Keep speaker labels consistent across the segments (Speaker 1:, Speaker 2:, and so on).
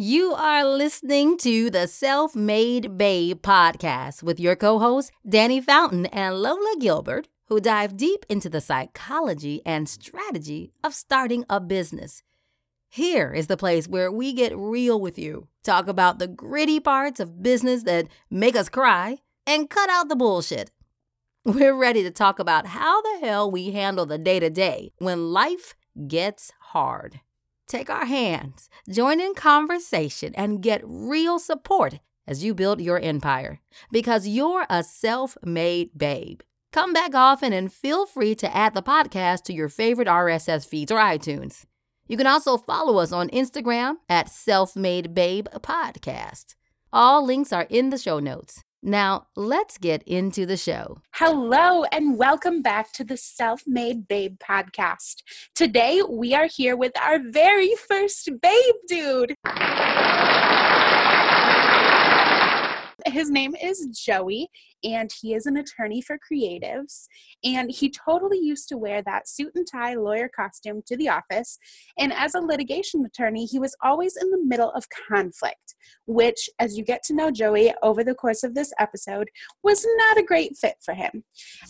Speaker 1: You are listening to the Self Made Babe podcast with your co hosts, Dannie Fountain and Lola Gilbert, who dive deep into the psychology and strategy of starting a business. Here is the place where we get real with you, talk about the gritty parts of business that make us cry, and cut out the bullshit. We're ready to talk about how the hell we handle the day to day when life gets hard. Take our hands, join in conversation, and get real support as you build your empire because you're a self made babe. Come back often and feel free to add the podcast to your favorite RSS feeds or iTunes. You can also follow us on Instagram at Self Made Babe Podcast. All links are in the show notes. Now, let's get into the show.
Speaker 2: Hello, and welcome back to the Self Made Babe podcast. Today, we are here with our very first babe dude. His name is Joey, and he is an attorney for creatives. And he totally used to wear that suit and tie lawyer costume to the office. And as a litigation attorney, he was always in the middle of conflict, which, as you get to know Joey over the course of this episode, was not a great fit for him.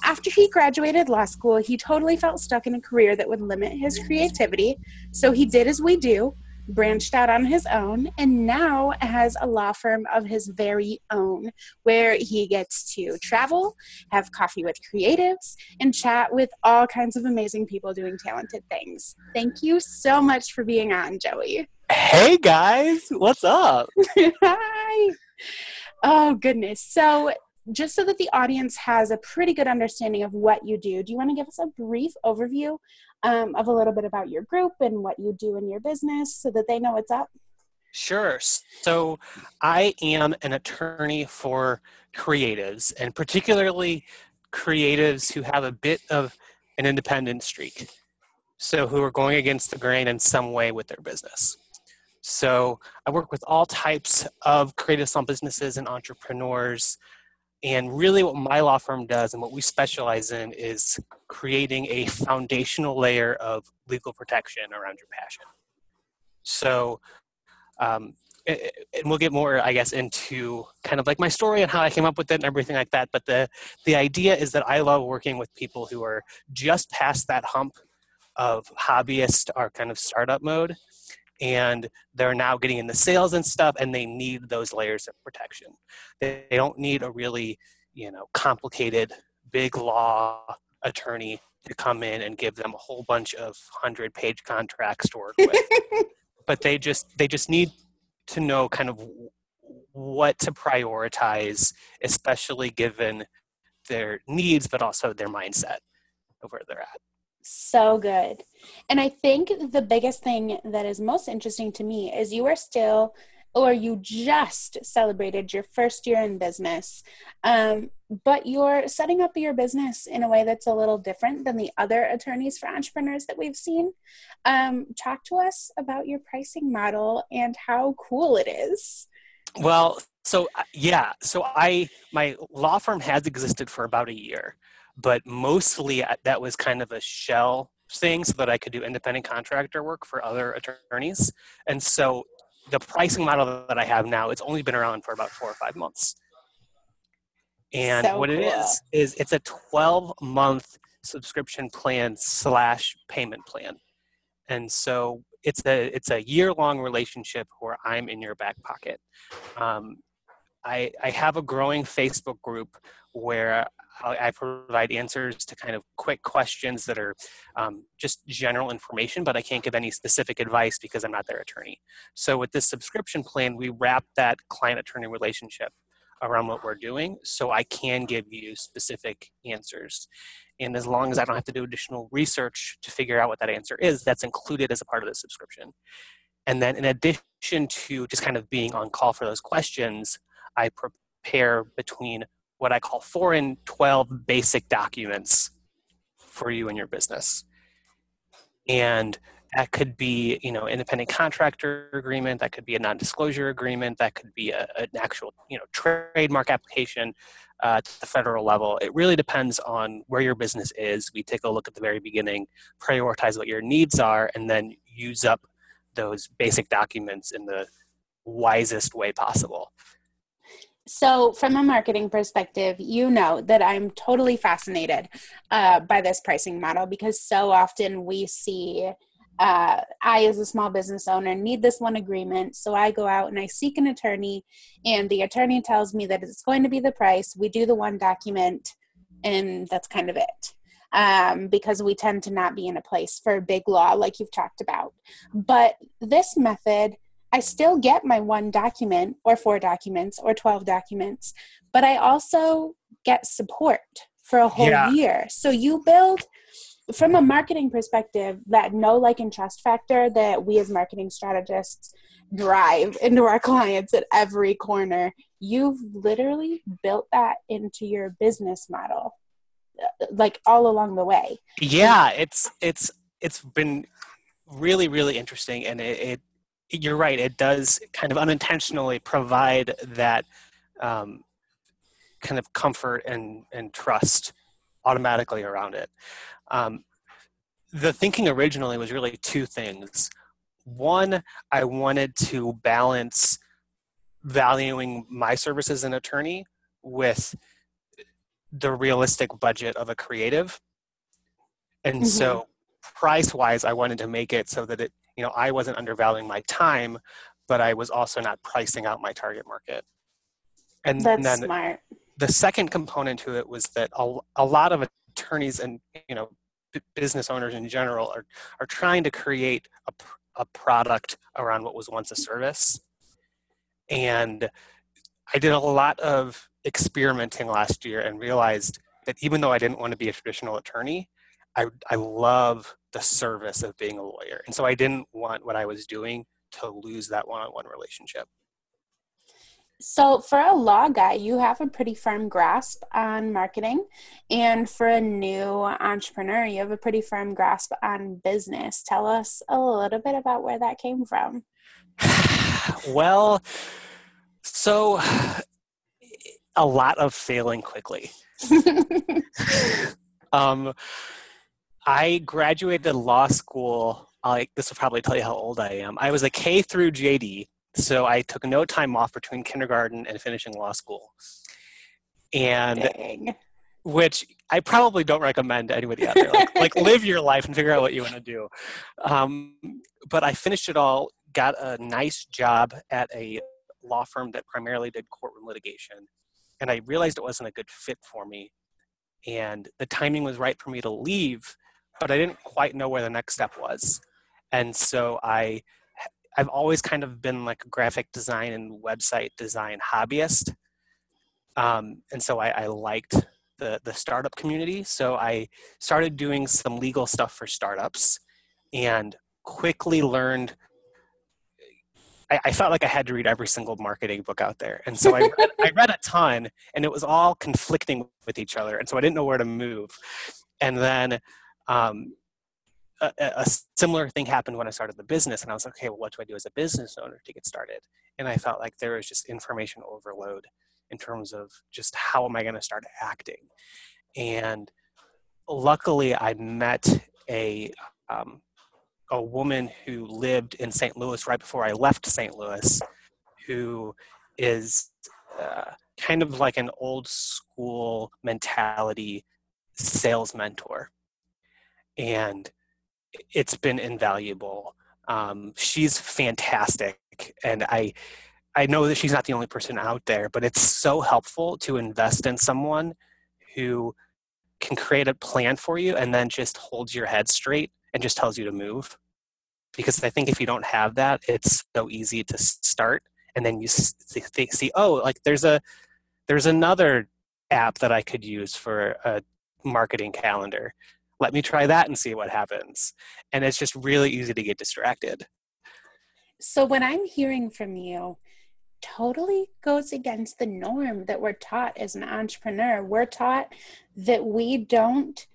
Speaker 2: After he graduated law school, he totally felt stuck in a career that would limit his creativity. So he did as we do branched out on his own and now has a law firm of his very own where he gets to travel, have coffee with creatives, and chat with all kinds of amazing people doing talented things. Thank you so much for being on, Joey.
Speaker 3: Hey guys, what's up?
Speaker 2: Hi. Oh, goodness. So, just so that the audience has a pretty good understanding of what you do, do you want to give us a brief overview um, of a little bit about your group and what you do in your business so that they know what's up?
Speaker 3: Sure. So I am an attorney for creatives and particularly creatives who have a bit of an independent streak. So who are going against the grain in some way with their business. So I work with all types of creative small businesses and entrepreneurs and really, what my law firm does and what we specialize in is creating a foundational layer of legal protection around your passion. So, um, and we'll get more, I guess, into kind of like my story and how I came up with it and everything like that. But the the idea is that I love working with people who are just past that hump of hobbyist or kind of startup mode and they're now getting into sales and stuff and they need those layers of protection. They, they don't need a really you know complicated big law attorney to come in and give them a whole bunch of 100 page contracts to work with. But they just they just need to know kind of what to prioritize especially given their needs but also their mindset of where they're at.
Speaker 2: So good. And I think the biggest thing that is most interesting to me is you are still or you just celebrated your first year in business, um, but you're setting up your business in a way that's a little different than the other attorneys for entrepreneurs that we've seen. Um, talk to us about your pricing model and how cool it is.
Speaker 3: Well, so uh, yeah, so I my law firm has existed for about a year but mostly uh, that was kind of a shell thing so that I could do independent contractor work for other attorneys. And so the pricing model that I have now, it's only been around for about four or five months. And so what cool. it is, is it's a 12 month subscription plan slash payment plan. And so it's a it's a year long relationship where I'm in your back pocket. Um, I, I have a growing Facebook group where I provide answers to kind of quick questions that are um, just general information, but I can't give any specific advice because I'm not their attorney. So with this subscription plan, we wrap that client attorney relationship around what we're doing so I can give you specific answers. And as long as I don't have to do additional research to figure out what that answer is, that's included as a part of the subscription. And then in addition to just kind of being on call for those questions, I prepare between what I call four and 12 basic documents for you and your business. And that could be, you know, independent contractor agreement, that could be a non-disclosure agreement, that could be a, an actual, you know, trademark application uh, to the federal level. It really depends on where your business is. We take a look at the very beginning, prioritize what your needs are, and then use up those basic documents in the wisest way possible.
Speaker 2: So, from a marketing perspective, you know that I'm totally fascinated uh, by this pricing model because so often we see uh, I, as a small business owner, need this one agreement. So I go out and I seek an attorney, and the attorney tells me that it's going to be the price. We do the one document, and that's kind of it. Um, because we tend to not be in a place for big law, like you've talked about. But this method, I still get my one document or four documents or 12 documents, but I also get support for a whole yeah. year. So you build from a marketing perspective that no like and trust factor that we as marketing strategists drive into our clients at every corner you've literally built that into your business model uh, like all along the way
Speaker 3: yeah it's it's it's been really really interesting and it, it you're right. It does kind of unintentionally provide that um, kind of comfort and, and trust automatically around it. Um, the thinking originally was really two things. One, I wanted to balance valuing my service as an attorney with the realistic budget of a creative. And mm-hmm. so, price wise, I wanted to make it so that it you know i wasn't undervaluing my time but i was also not pricing out my target market
Speaker 2: and, That's then smart.
Speaker 3: the second component to it was that a, a lot of attorneys and you know business owners in general are, are trying to create a, a product around what was once a service and i did a lot of experimenting last year and realized that even though i didn't want to be a traditional attorney I, I love the service of being a lawyer. And so I didn't want what I was doing to lose that one on one relationship.
Speaker 2: So, for a law guy, you have a pretty firm grasp on marketing. And for a new entrepreneur, you have a pretty firm grasp on business. Tell us a little bit about where that came from.
Speaker 3: well, so a lot of failing quickly. um, I graduated law school. Like this will probably tell you how old I am. I was a K through JD, so I took no time off between kindergarten and finishing law school. And Dang. which I probably don't recommend to anybody out there. Like, like live your life and figure out what you want to do. Um, but I finished it all. Got a nice job at a law firm that primarily did courtroom litigation, and I realized it wasn't a good fit for me. And the timing was right for me to leave but I didn't quite know where the next step was. And so I I've always kind of been like a graphic design and website design hobbyist. Um, and so I, I liked the, the startup community. So I started doing some legal stuff for startups and quickly learned I, I, felt like I had to read every single marketing book out there. And so I read, I read a ton and it was all conflicting with each other. And so I didn't know where to move. And then um, a, a, similar thing happened when I started the business, and I was like, okay, well, what do I do as a business owner to get started? And I felt like there was just information overload in terms of just how am I going to start acting. And luckily, I met a um, a woman who lived in St. Louis right before I left St. Louis, who is uh, kind of like an old school mentality sales mentor and it's been invaluable. Um, she's fantastic, and I I know that she's not the only person out there, but it's so helpful to invest in someone who can create a plan for you and then just holds your head straight and just tells you to move. Because I think if you don't have that, it's so easy to start and then you see, oh, like there's a there's another app that I could use for a marketing calendar let me try that and see what happens. And it's just really easy to get distracted.
Speaker 2: So, what I'm hearing from you totally goes against the norm that we're taught as an entrepreneur. We're taught that we don't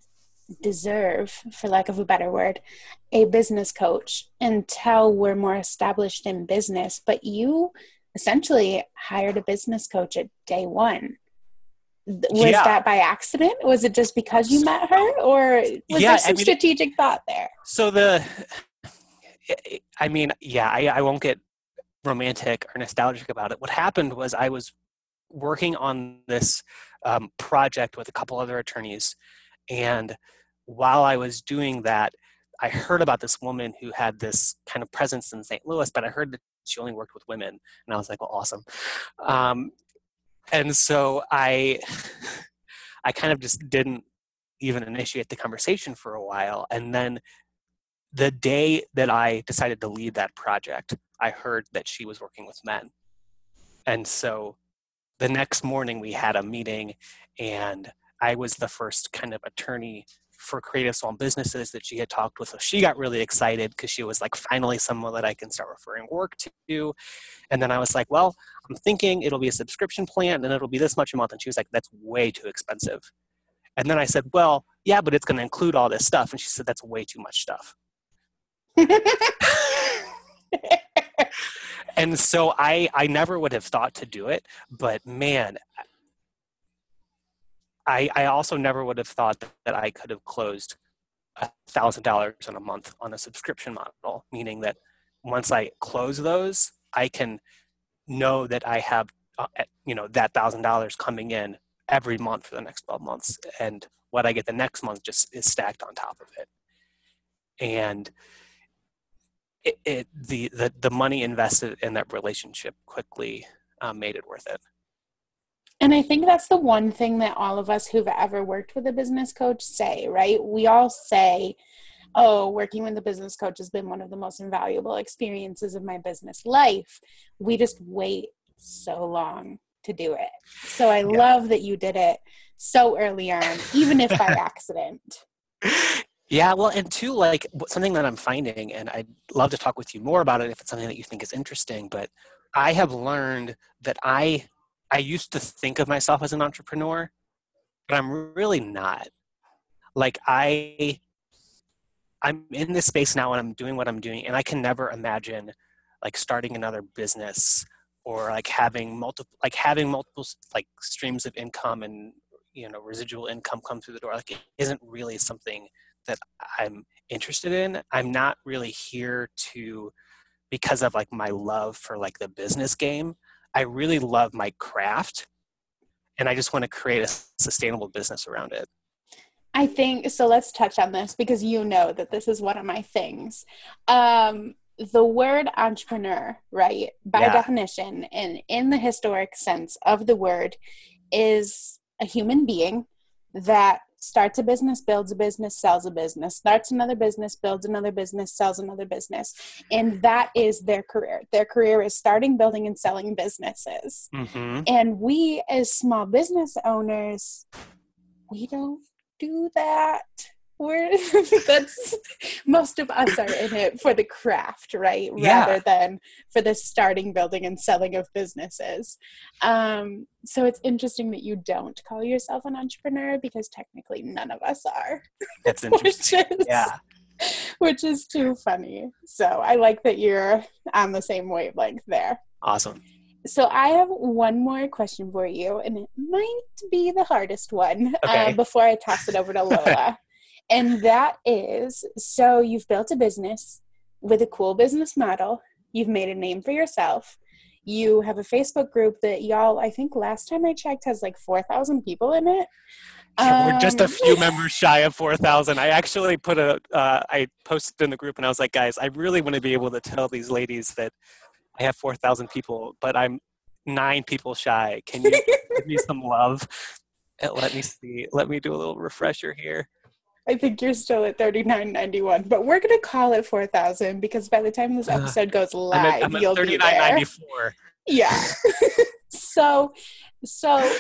Speaker 2: deserve, for lack of a better word, a business coach until we're more established in business. But you essentially hired a business coach at day one was yeah. that by accident was it just because you met her or was yeah, there some I mean, strategic thought there
Speaker 3: so the i mean yeah I, I won't get romantic or nostalgic about it. What happened was I was working on this um, project with a couple other attorneys, and while I was doing that, I heard about this woman who had this kind of presence in St. Louis, but I heard that she only worked with women, and I was like, "Well, awesome." Um, and so I, I kind of just didn't even initiate the conversation for a while, and then the day that I decided to lead that project, I heard that she was working with men. And so the next morning we had a meeting and I was the first kind of attorney for creative small businesses that she had talked with. So she got really excited because she was like, finally someone that I can start referring work to. And then I was like, well, I'm thinking it'll be a subscription plan and it'll be this much a month. And she was like, that's way too expensive. And then I said, well, yeah, but it's going to include all this stuff. And she said, that's way too much stuff. and so I I never would have thought to do it, but man, I I also never would have thought that, that I could have closed a thousand dollars in a month on a subscription model, meaning that once I close those, I can know that I have uh, you know that thousand dollars coming in every month for the next 12 months and what i get the next month just is stacked on top of it and it, it, the, the the money invested in that relationship quickly um, made it worth it.
Speaker 2: And I think that's the one thing that all of us who've ever worked with a business coach say, right? We all say, oh, working with a business coach has been one of the most invaluable experiences of my business life. We just wait so long to do it. So I yeah. love that you did it so early on, even if by accident.
Speaker 3: Yeah, well, and two, like something that I'm finding, and I'd love to talk with you more about it if it's something that you think is interesting. But I have learned that I I used to think of myself as an entrepreneur, but I'm really not. Like I I'm in this space now and I'm doing what I'm doing, and I can never imagine like starting another business or like having multiple like having multiple like streams of income and you know residual income come through the door. Like it isn't really something that I'm interested in. I'm not really here to because of like my love for like the business game. I really love my craft and I just want to create a sustainable business around it.
Speaker 2: I think so. Let's touch on this because you know that this is one of my things. Um, the word entrepreneur, right, by yeah. definition and in the historic sense of the word, is a human being that starts a business, builds a business, sells a business, starts another business, builds another business, sells another business. And that is their career. Their career is starting, building, and selling businesses. Mm-hmm. And we, as small business owners, we don't do that we're that's most of us are in it for the craft right? Yeah. rather than for the starting building and selling of businesses. Um, so it's interesting that you don't call yourself an entrepreneur because technically none of us are.
Speaker 3: That's interesting is, yeah.
Speaker 2: which is too funny. So i like that you're on the same wavelength there.
Speaker 3: Awesome.
Speaker 2: So I have one more question for you, and it might be the hardest one uh, okay. uh, before I toss it over to Lola and that is so you've built a business with a cool business model, you've made a name for yourself. You have a Facebook group that y'all, I think last time I checked, has like 4,000 people in it.
Speaker 3: Yeah, we're just a um, few members shy of 4,000. I actually put a, uh, I posted in the group and I was like, guys, I really want to be able to tell these ladies that I have 4,000 people, but I'm nine people shy. Can you give me some love? And Let me see. Let me do a little refresher here.
Speaker 2: I think you're still at thirty nine ninety one, but we're gonna call it four thousand because by the time this episode goes live, I'm at, I'm you'll be there. Yeah. so, so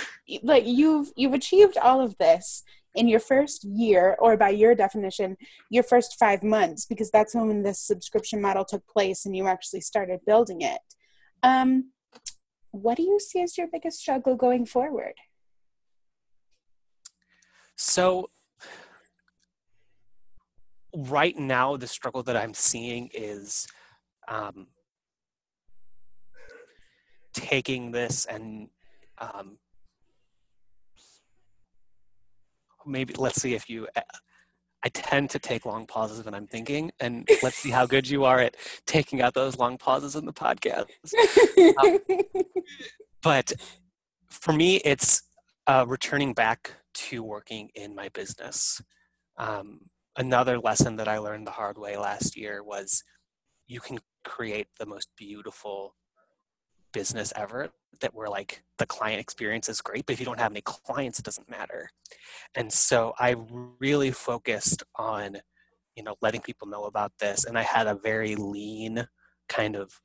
Speaker 2: like you've you've achieved all of this in your first year, or by your definition, your first five months, because that's when this subscription model took place and you actually started building it. Um, what do you see as your biggest struggle going forward?
Speaker 3: So right now the struggle that i'm seeing is um, taking this and um, maybe let's see if you I tend to take long pauses when I'm thinking, and let's see how good you are at taking out those long pauses in the podcast. Um, but for me, it's uh, returning back to working in my business. Um, another lesson that I learned the hard way last year was you can create the most beautiful business ever that where like the client experience is great but if you don't have any clients it doesn't matter. And so i really focused on you know letting people know about this and i had a very lean kind of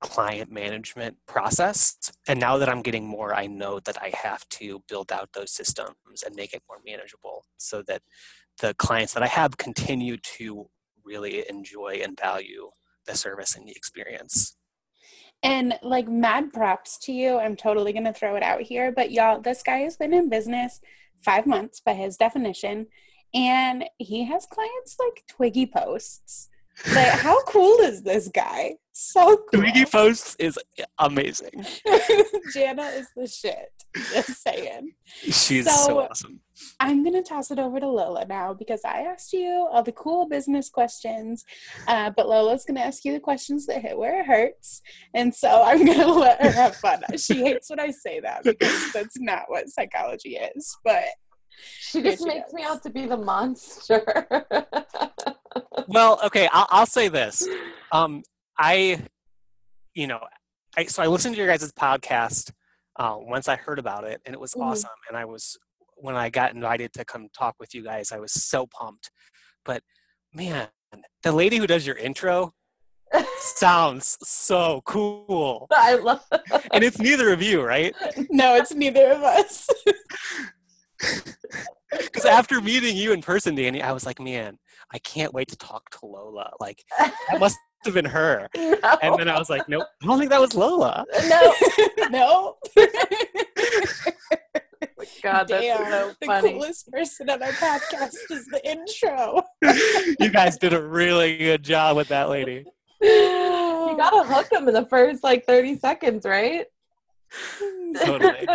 Speaker 3: client management process. And now that i'm getting more i know that i have to build out those systems and make it more manageable so that the clients that i have continue to really enjoy and value the service and the experience
Speaker 2: and like mad props to you. I'm totally going to throw it out here. But y'all, this guy has been in business five months by his definition. And he has clients like Twiggy Posts. Like, how cool is this guy? So cool.
Speaker 3: Twiggy Posts is amazing.
Speaker 2: Jana is the shit. Just saying.
Speaker 3: She's so, so awesome.
Speaker 2: I'm going to toss it over to Lola now because I asked you all the cool business questions, uh, but Lola's going to ask you the questions that hit where it hurts. And so I'm going to let her have fun. she hates when I say that because that's not what psychology is, but.
Speaker 4: She just she makes does. me out to be the monster.
Speaker 3: well, okay, I'll, I'll say this. Um, I, you know, I, so I listened to your guys' podcast uh, once I heard about it, and it was mm-hmm. awesome. And I was when I got invited to come talk with you guys, I was so pumped. But man, the lady who does your intro sounds so cool.
Speaker 4: I love it.
Speaker 3: And it's neither of you, right?
Speaker 2: No, it's neither of us.
Speaker 3: Because after meeting you in person, Dannie, I was like, man, I can't wait to talk to Lola. Like, that must have been her. No. And then I was like, nope, I don't think that was Lola.
Speaker 2: No, no.
Speaker 4: God, that's Damn, so
Speaker 2: the coolest person on our podcast is the intro.
Speaker 3: you guys did a really good job with that lady.
Speaker 4: You gotta hook them in the first like 30 seconds, right?
Speaker 3: Totally.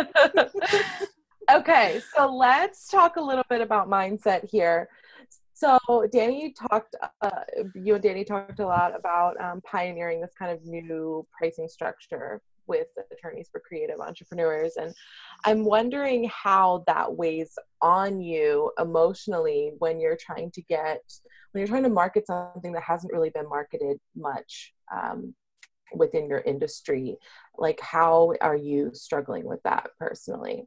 Speaker 4: okay, so let's talk a little bit about mindset here. So, Dannie talked, uh, you and Dannie talked a lot about um, pioneering this kind of new pricing structure with attorneys for creative entrepreneurs. And I'm wondering how that weighs on you emotionally when you're trying to get, when you're trying to market something that hasn't really been marketed much um, within your industry. Like, how are you struggling with that personally?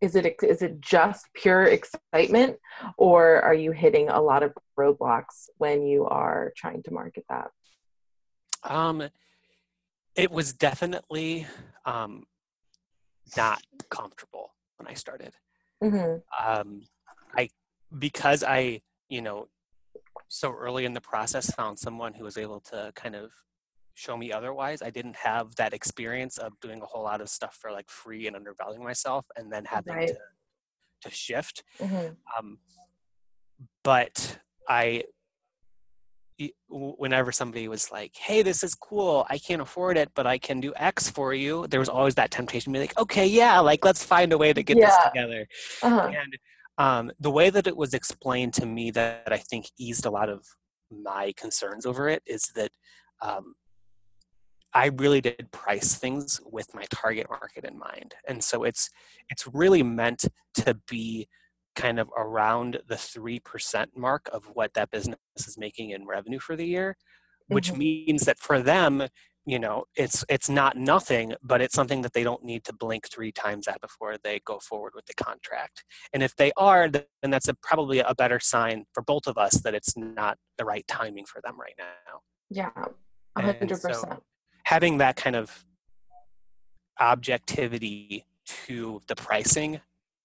Speaker 4: Is it is it just pure excitement or are you hitting a lot of roadblocks when you are trying to market that
Speaker 3: um it was definitely um not comfortable when i started mm-hmm. um i because i you know so early in the process found someone who was able to kind of show me otherwise. I didn't have that experience of doing a whole lot of stuff for like free and undervaluing myself and then having right. to, to shift. Mm-hmm. Um, but I, whenever somebody was like, hey, this is cool, I can't afford it, but I can do X for you, there was always that temptation to be like, okay, yeah, like let's find a way to get yeah. this together. Uh-huh. And um, the way that it was explained to me that I think eased a lot of my concerns over it is that um, I really did price things with my target market in mind. And so it's it's really meant to be kind of around the 3% mark of what that business is making in revenue for the year, which mm-hmm. means that for them, you know, it's it's not nothing, but it's something that they don't need to blink three times at before they go forward with the contract. And if they are, then that's a, probably a better sign for both of us that it's not the right timing for them right now.
Speaker 4: Yeah, 100%
Speaker 3: having that kind of objectivity to the pricing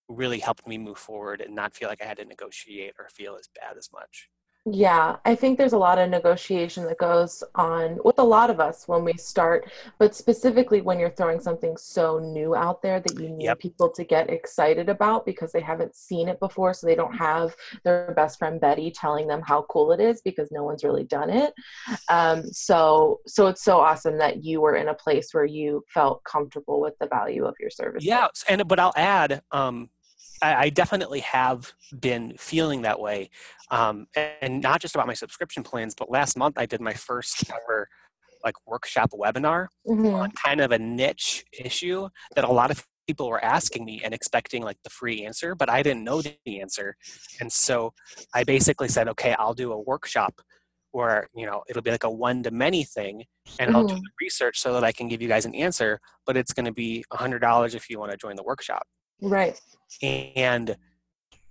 Speaker 3: really helped me move forward and not feel like I had to negotiate or feel as bad as much.
Speaker 4: Yeah, I think there's a lot of negotiation that goes on with a lot of us when we start, but specifically when you're throwing something so new out there that you need yep. people to get excited about because they haven't seen it before, so they don't have their best friend Betty telling them how cool it is because no one's really done it. Um, so, so it's so awesome that you were in a place where you felt comfortable with the value of your service.
Speaker 3: Yeah, and but I'll add, um, I, I definitely have been feeling that way, um, and not just about my subscription plans, but last month I did my first ever like workshop webinar
Speaker 4: Mhm.
Speaker 3: on kind of a niche issue that a lot of people were asking me and expecting like the free answer, but I didn't know the answer. And so I basically said, okay, I'll do a workshop where, you know, it'll be like a one to many thing and I'll do
Speaker 4: Mhm.
Speaker 3: the research so that I can give you guys an answer, but it's going to be a hundred dollars if you want to join the workshop.
Speaker 4: Right.
Speaker 3: And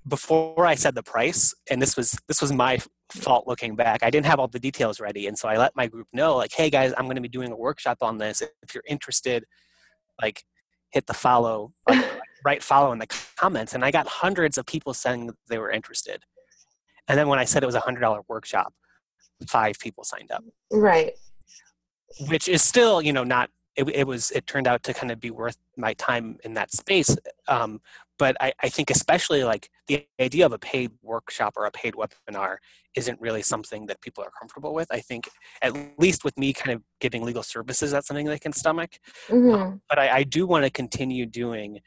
Speaker 3: before I said the price, and this was this was my fault looking back. I didn't have all the details ready, and so I let my group know, like, "Hey guys, I'm going to be doing a workshop on this. If you're interested, like, hit the follow, like, right follow in the comments." And I got hundreds of people saying they were interested. And then when I said it was a hundred dollar workshop, five people signed up,
Speaker 4: Right.
Speaker 3: which is still, you know, not. It, it was. It turned out to kind of be worth my time in that space. Um, but I, I think especially like the idea of a paid workshop or a paid webinar isn't really something that people are comfortable with. I think at least with me kind of giving legal services, that's something they can stomach.
Speaker 4: Mhm.
Speaker 3: But I, I do want to continue doing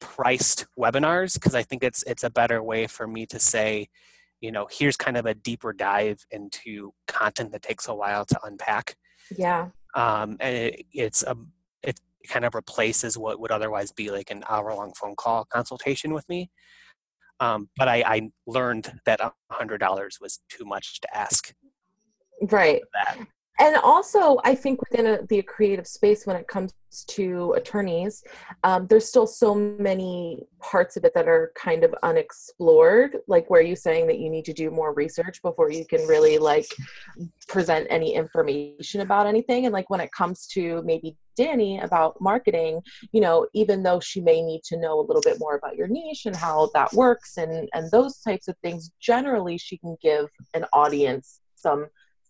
Speaker 3: priced webinars because I think it's it's a better way for me to say, you know, here's kind of a deeper dive into content that takes a while to unpack
Speaker 4: Yeah.
Speaker 3: Um, and it, it's a it kind of replaces what would otherwise be like an hour long phone call consultation with me. Um, but I, I learned that a hundred dollars was too much to ask.
Speaker 4: Right.
Speaker 3: That
Speaker 4: and also i think within a, the creative space when it comes to attorneys um, there's still so many parts of it that are kind of unexplored like where you're saying that you need to do more research before you can really like present any information about anything. And like when it comes to maybe dannie about marketing you know even though she may need to know a little bit more about your niche and how that works and and those types of things generally she can give an audience some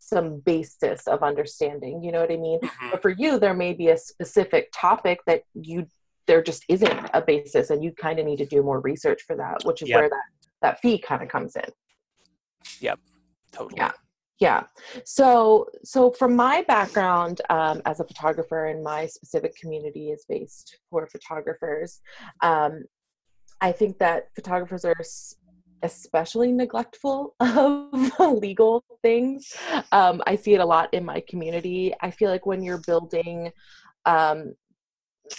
Speaker 4: some basis of understanding you know what i mean but for you there may be a specific topic that you there just isn't a basis and you kind of need to do more research for that which is
Speaker 3: Yep.
Speaker 4: where that that fee kind of comes in Yep,
Speaker 3: totally.
Speaker 4: Yeah. yeah so so from my background um, as a photographer and my specific community is based for photographers um, i think that photographers are especially neglectful of legal things. Um, i see it a lot in my community. I feel like when you're building um,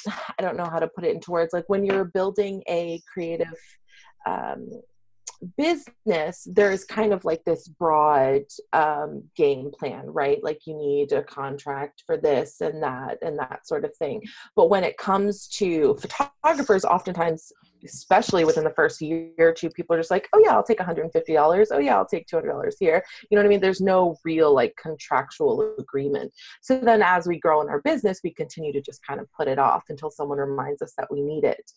Speaker 4: i don't know how to put it into words like when you're building a creative um, business there's kind of like this broad um, game plan right? Like you need a contract for this and that and that sort of thing. But when it comes to photographers oftentimes especially within the first year or two people are just like oh yeah i'll take $150 oh yeah i'll take $200 here. You know what i mean? There's no real like contractual agreement. So then as we grow in our business we continue to just kind of put it off until someone reminds us that we need it.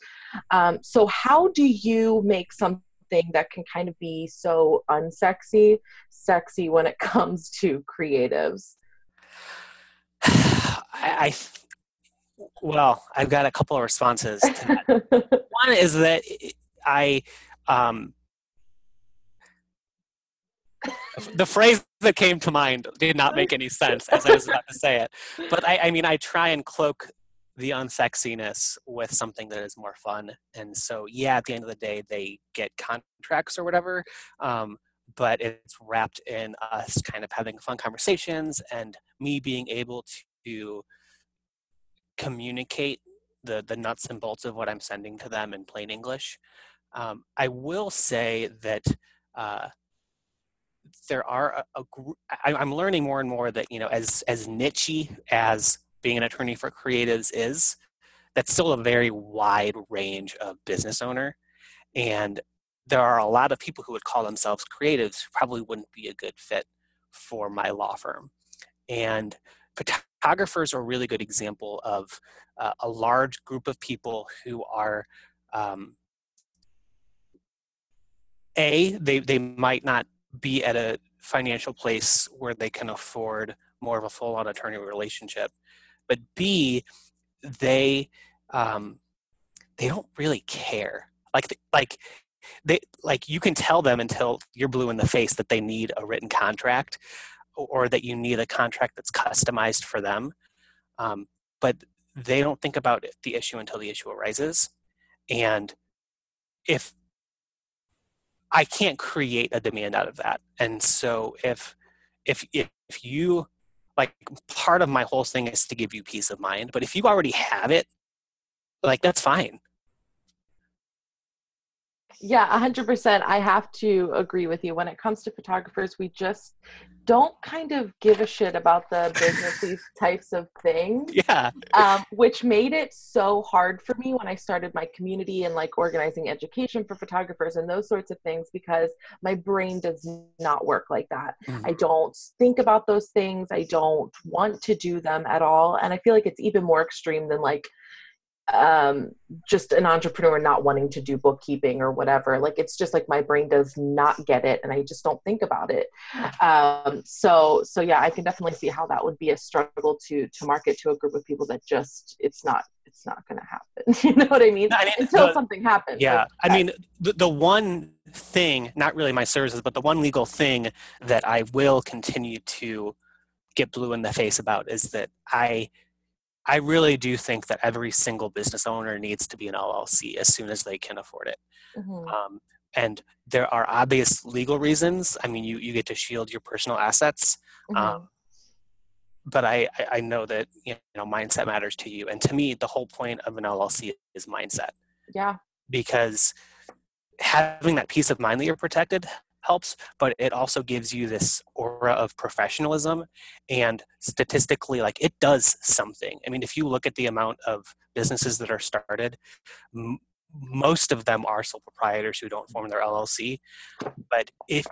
Speaker 4: Um, so how do you make something that can kind of be so unsexy sexy when it comes to creatives?
Speaker 3: I, I well, I've got a couple of responses to that. One is that I um, the phrase that came to mind did not make any sense as I was about to say it. But I, I mean, I try and cloak the unsexiness with something that is more fun. And so, yeah, at the end of the day, they get contracts or whatever. Um, but it's wrapped in us kind of having fun conversations and me being able to communicate the the nuts and bolts of what I'm sending to them in plain English. Um, I will say that uh, there are a, a gr- I, I'm learning more and more that you know as as nichey as being an attorney for creatives is, that's still a very wide range of business owner, and there are a lot of people who would call themselves creatives who probably wouldn't be a good fit for my law firm, and photographers are a really good example of uh, a large group of people who are um, a they they might not be at a financial place where they can afford more of a full-on attorney relationship but b they um, they don't really care. Like like they like you can tell them until you're blue in the face that they need a written contract or that you need a contract that's customized for them um, but they don't think about the issue until the issue arises and if I can't create a demand out of that. And so if if if you like part of my whole thing is to give you peace of mind, but if you already have it, like that's fine.
Speaker 4: Yeah, 100%. I have to agree with you. When it comes to photographers, we just don't kind of give a shit about the business types of things.
Speaker 3: Yeah.
Speaker 4: Um, which made it so hard for me when I started my community and like organizing education for photographers and those sorts of things because my brain does not work like that.
Speaker 3: Mm-hmm.
Speaker 4: I don't think about those things. I don't want to do them at all. And I feel like it's even more extreme than like um just an entrepreneur not wanting to do bookkeeping or whatever. Like it's just like my brain does not get it and i just don't think about it. Um so so yeah i can definitely see how that would be a struggle to to market to a group of people that just it's not it's not going to happen. You know what i mean,
Speaker 3: I mean
Speaker 4: until
Speaker 3: the,
Speaker 4: something happens
Speaker 3: yeah
Speaker 4: like,
Speaker 3: i mean the, the one thing not really my services but the one legal thing that i will continue to get blue in the face about is that i I really do think that every single business owner needs to be an LLC as soon as they can afford it.
Speaker 4: mhm.
Speaker 3: Um, and there are obvious legal reasons. I mean, you, you get to shield your personal assets,
Speaker 4: Mhm.
Speaker 3: um, but I, I- I know that you know mindset matters to you. And to me, the whole point of an LLC is mindset
Speaker 4: yeah
Speaker 3: because having that peace of mind that you're protected helps, but it also gives you this aura of professionalism and statistically, like it does something. I mean, if you look at the amount of businesses that are started, m- most of them are sole proprietors who don't form their LLC. But if,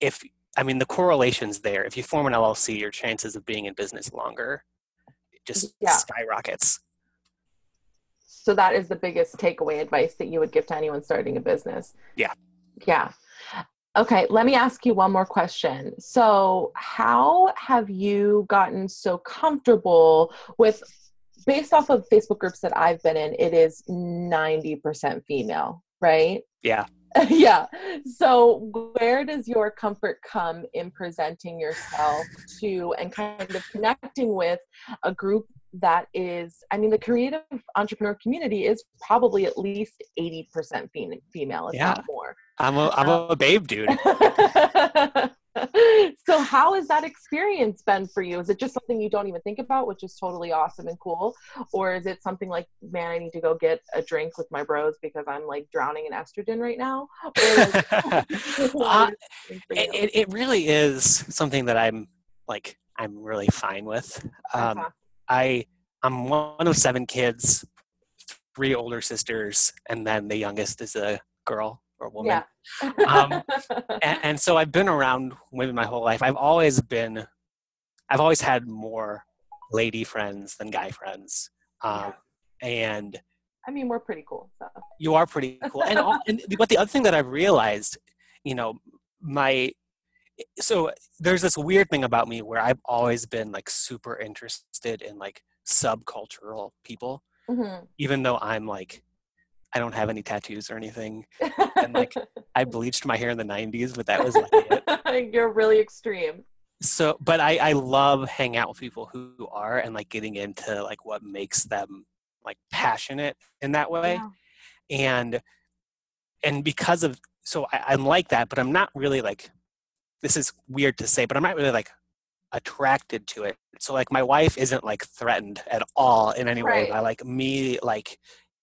Speaker 3: if, I mean, the correlation's there. If you form an LLC, your chances of being in business longer just
Speaker 4: Yeah.
Speaker 3: skyrockets.
Speaker 4: so that is the biggest takeaway advice that you would give to anyone starting a business
Speaker 3: Yeah.
Speaker 4: yeah okay let me ask you one more question. So how have you gotten so comfortable with based off of facebook groups that i've been in it is 90% female right?
Speaker 3: Yeah.
Speaker 4: yeah. So where does your comfort come in presenting yourself to and kind of connecting with a group that is i mean the creative entrepreneur community is probably at least 80% fem- female if not more
Speaker 3: I'm a, I'm a babe, dude.
Speaker 4: so how has that experience been for you is it just something you don't even think about which is totally awesome and cool or is it something like man i need to go get a drink with my bros because i'm like drowning in estrogen right now Or,
Speaker 3: Uh,
Speaker 4: it
Speaker 3: it, really is something that I'm like I'm really fine with. Um,
Speaker 4: Okay.
Speaker 3: I I'm one of seven kids, three older sisters, and then the youngest is a girl or woman.
Speaker 4: yeah
Speaker 3: Um, And, and so I've been around women my whole life. I've always been, I've always had more lady friends than guy friends. Um, And
Speaker 4: i mean we're pretty cool so
Speaker 3: you are pretty cool. And, all, and but the other thing that I've realized, you know, my so there's this weird thing about me where I've always been like super interested in like subcultural people,
Speaker 4: Mhm.
Speaker 3: even though I'm like I don't have any tattoos or anything. And, like, I bleached my hair in the 90s, but that was like it.
Speaker 4: you're really extreme
Speaker 3: So, but I I love hanging out with people who are and like getting into like what makes them like passionate in that way.
Speaker 4: Yeah.
Speaker 3: and and because of so I, i'm like that but i'm not really like this is weird to say but i'm not really like attracted to it so like my wife isn't like threatened at all in any way by like me like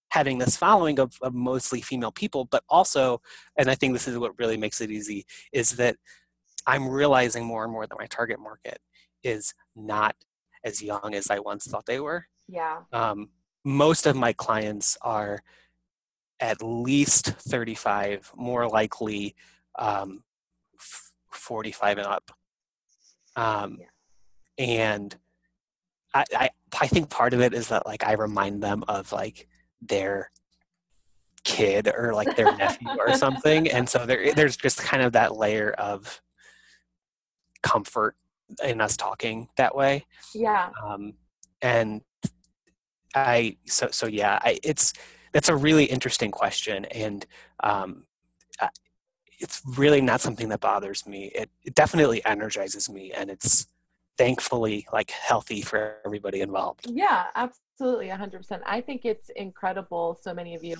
Speaker 3: having this following of, of mostly female people but also and i think this is what really makes it easy is that i'm realizing more and more that my target market is not as young as i once thought they were.
Speaker 4: Yeah.
Speaker 3: Um, most of my clients are at least 35 more likely um, f- 45 and up. Um, and I, I i think part of it is that like i remind them of like their kid or like their nephew or something and so there there's just kind of that layer of comfort in us talking that way
Speaker 4: yeah
Speaker 3: um, and I so so yeah, I, it's that's a really interesting question, and um, it's really not something that bothers me. It, it definitely energizes me, and it's thankfully like healthy for everybody involved.
Speaker 4: Yeah, Absolutely, 100%. I think it's incredible. So many of you,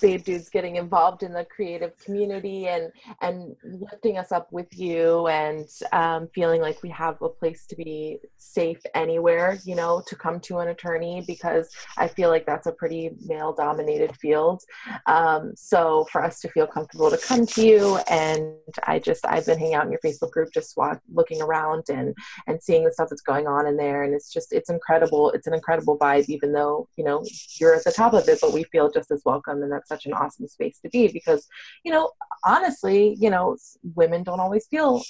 Speaker 4: babe dudes, getting involved in the creative community and and lifting us up with you, and um, feeling like we have a place to be safe anywhere. You know, to come to an attorney because I feel like that's a pretty male-dominated field. Um, so for us to feel comfortable to come to you, and I just I've been hanging out in your Facebook group, just walk, looking around and and seeing the stuff that's going on in there, and it's just it's incredible. It's an incredible vibe even though you know you're at the top of it but we feel just as welcome and that's such an awesome space to be because you know honestly you know women don't always feel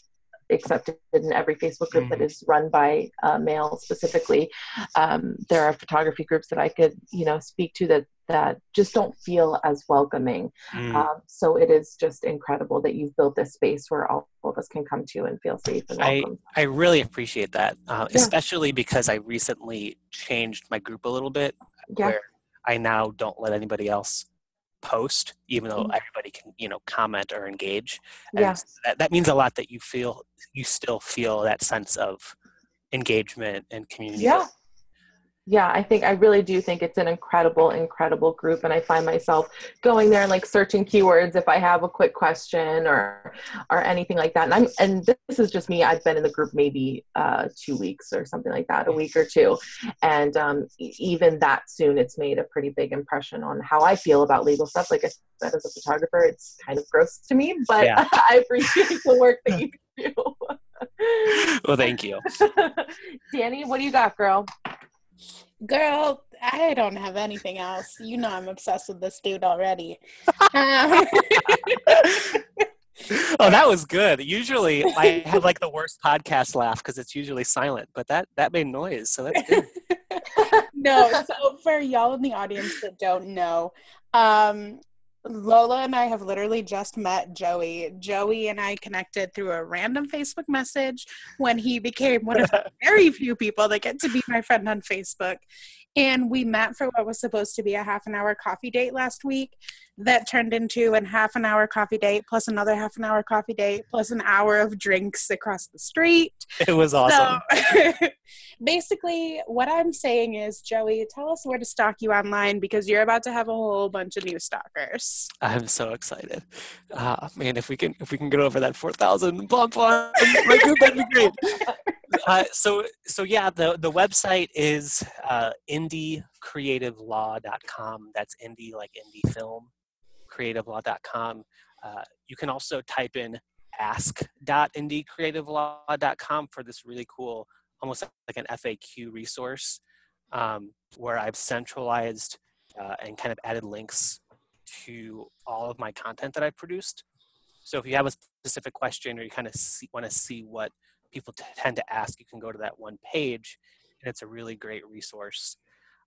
Speaker 4: accepted in every Facebook group that mm. is run by uh, male specifically. Um, there are photography groups that I could, you know, speak to that that just don't feel as welcoming. Mm. Um, so it is just incredible that you've built this space where all, of us can come to and feel safe and welcome.
Speaker 3: I, I really appreciate that, uh, yeah. especially because I recently changed my group a little bit yeah. where I now don't let anybody else post even though mm-hmm. everybody can you know comment or engage and yeah. that, that means a lot that you feel you still feel that sense of engagement and community
Speaker 4: yeah yeah i think i really do think it's an incredible incredible group and i find myself going there and like searching keywords if i have a quick question or or anything like that and i'm and this is just me i've been in the group maybe uh two weeks or something like that a week or two and um even that soon it's made a pretty big impression on how i feel about legal stuff like i said as a photographer it's kind of gross to me but yeah. i appreciate the work that you do.
Speaker 3: Well thank you.
Speaker 4: Dannie what do you got girl
Speaker 2: Girl, I don't have anything else. You know I'm obsessed with this dude already. Um,
Speaker 3: oh, that was good. Usually I have like the worst podcast laugh because it's usually silent, but that that made noise, so that's good.
Speaker 2: no, so for y'all in the audience that don't know, um, Lola and I have literally just met Joey. Joey and I connected through a random Facebook message when he became one of the very few people that get to be my friend on Facebook. And we met for what was supposed to be a half an hour coffee date last week that turned into a half an hour coffee date plus another half an hour coffee date plus an hour of drinks across the street.
Speaker 3: It was awesome. So,
Speaker 2: basically, what I'm saying is, Joey, tell us where to stalk you online because you're about to have a whole bunch of new stalkers.
Speaker 3: I'm so excited. Uh, man, if we can if we can get over that 4,000 bump on my group, that'd be great. Uh, so so yeah, the the website is uh, indiecreativelaw.com. That's indie like indie film creativelaw.com. Uh, you can also type in ask.indiecreativelaw.com for this really cool, almost like an FAQ resource um, where I've centralized uh, and kind of added links to all of my content that I've produced. So if you have a specific question or you kind of want to see what people t- tend to ask, you can go to that one page, and it's a really great resource.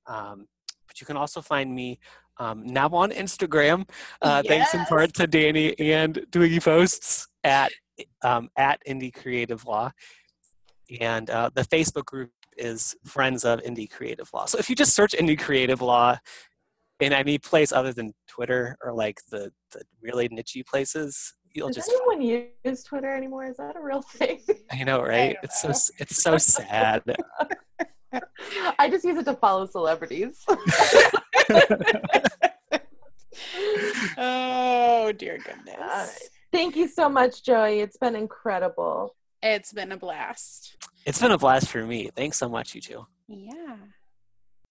Speaker 3: Um, but you can also find me um, now on Instagram, uh, yes. thanks in part to Dannie and Twiggy Posts at um, at Indie Creative Law, and uh, the Facebook group is Friends of Indie Creative Law. So if you just search Indie Creative Law in any place other than Twitter or like the the really niche places, you'll
Speaker 4: Does
Speaker 3: just.
Speaker 4: Does anyone use Twitter anymore? Is that a real thing?
Speaker 3: I know, right? I it's know. so it's so sad.
Speaker 4: I just use it to follow celebrities.
Speaker 2: oh dear goodness. Uh,
Speaker 4: thank you so much, Joey. It's been incredible.
Speaker 2: It's been a blast.
Speaker 3: It's been a blast for me. Thanks so much, you two.
Speaker 2: Yeah.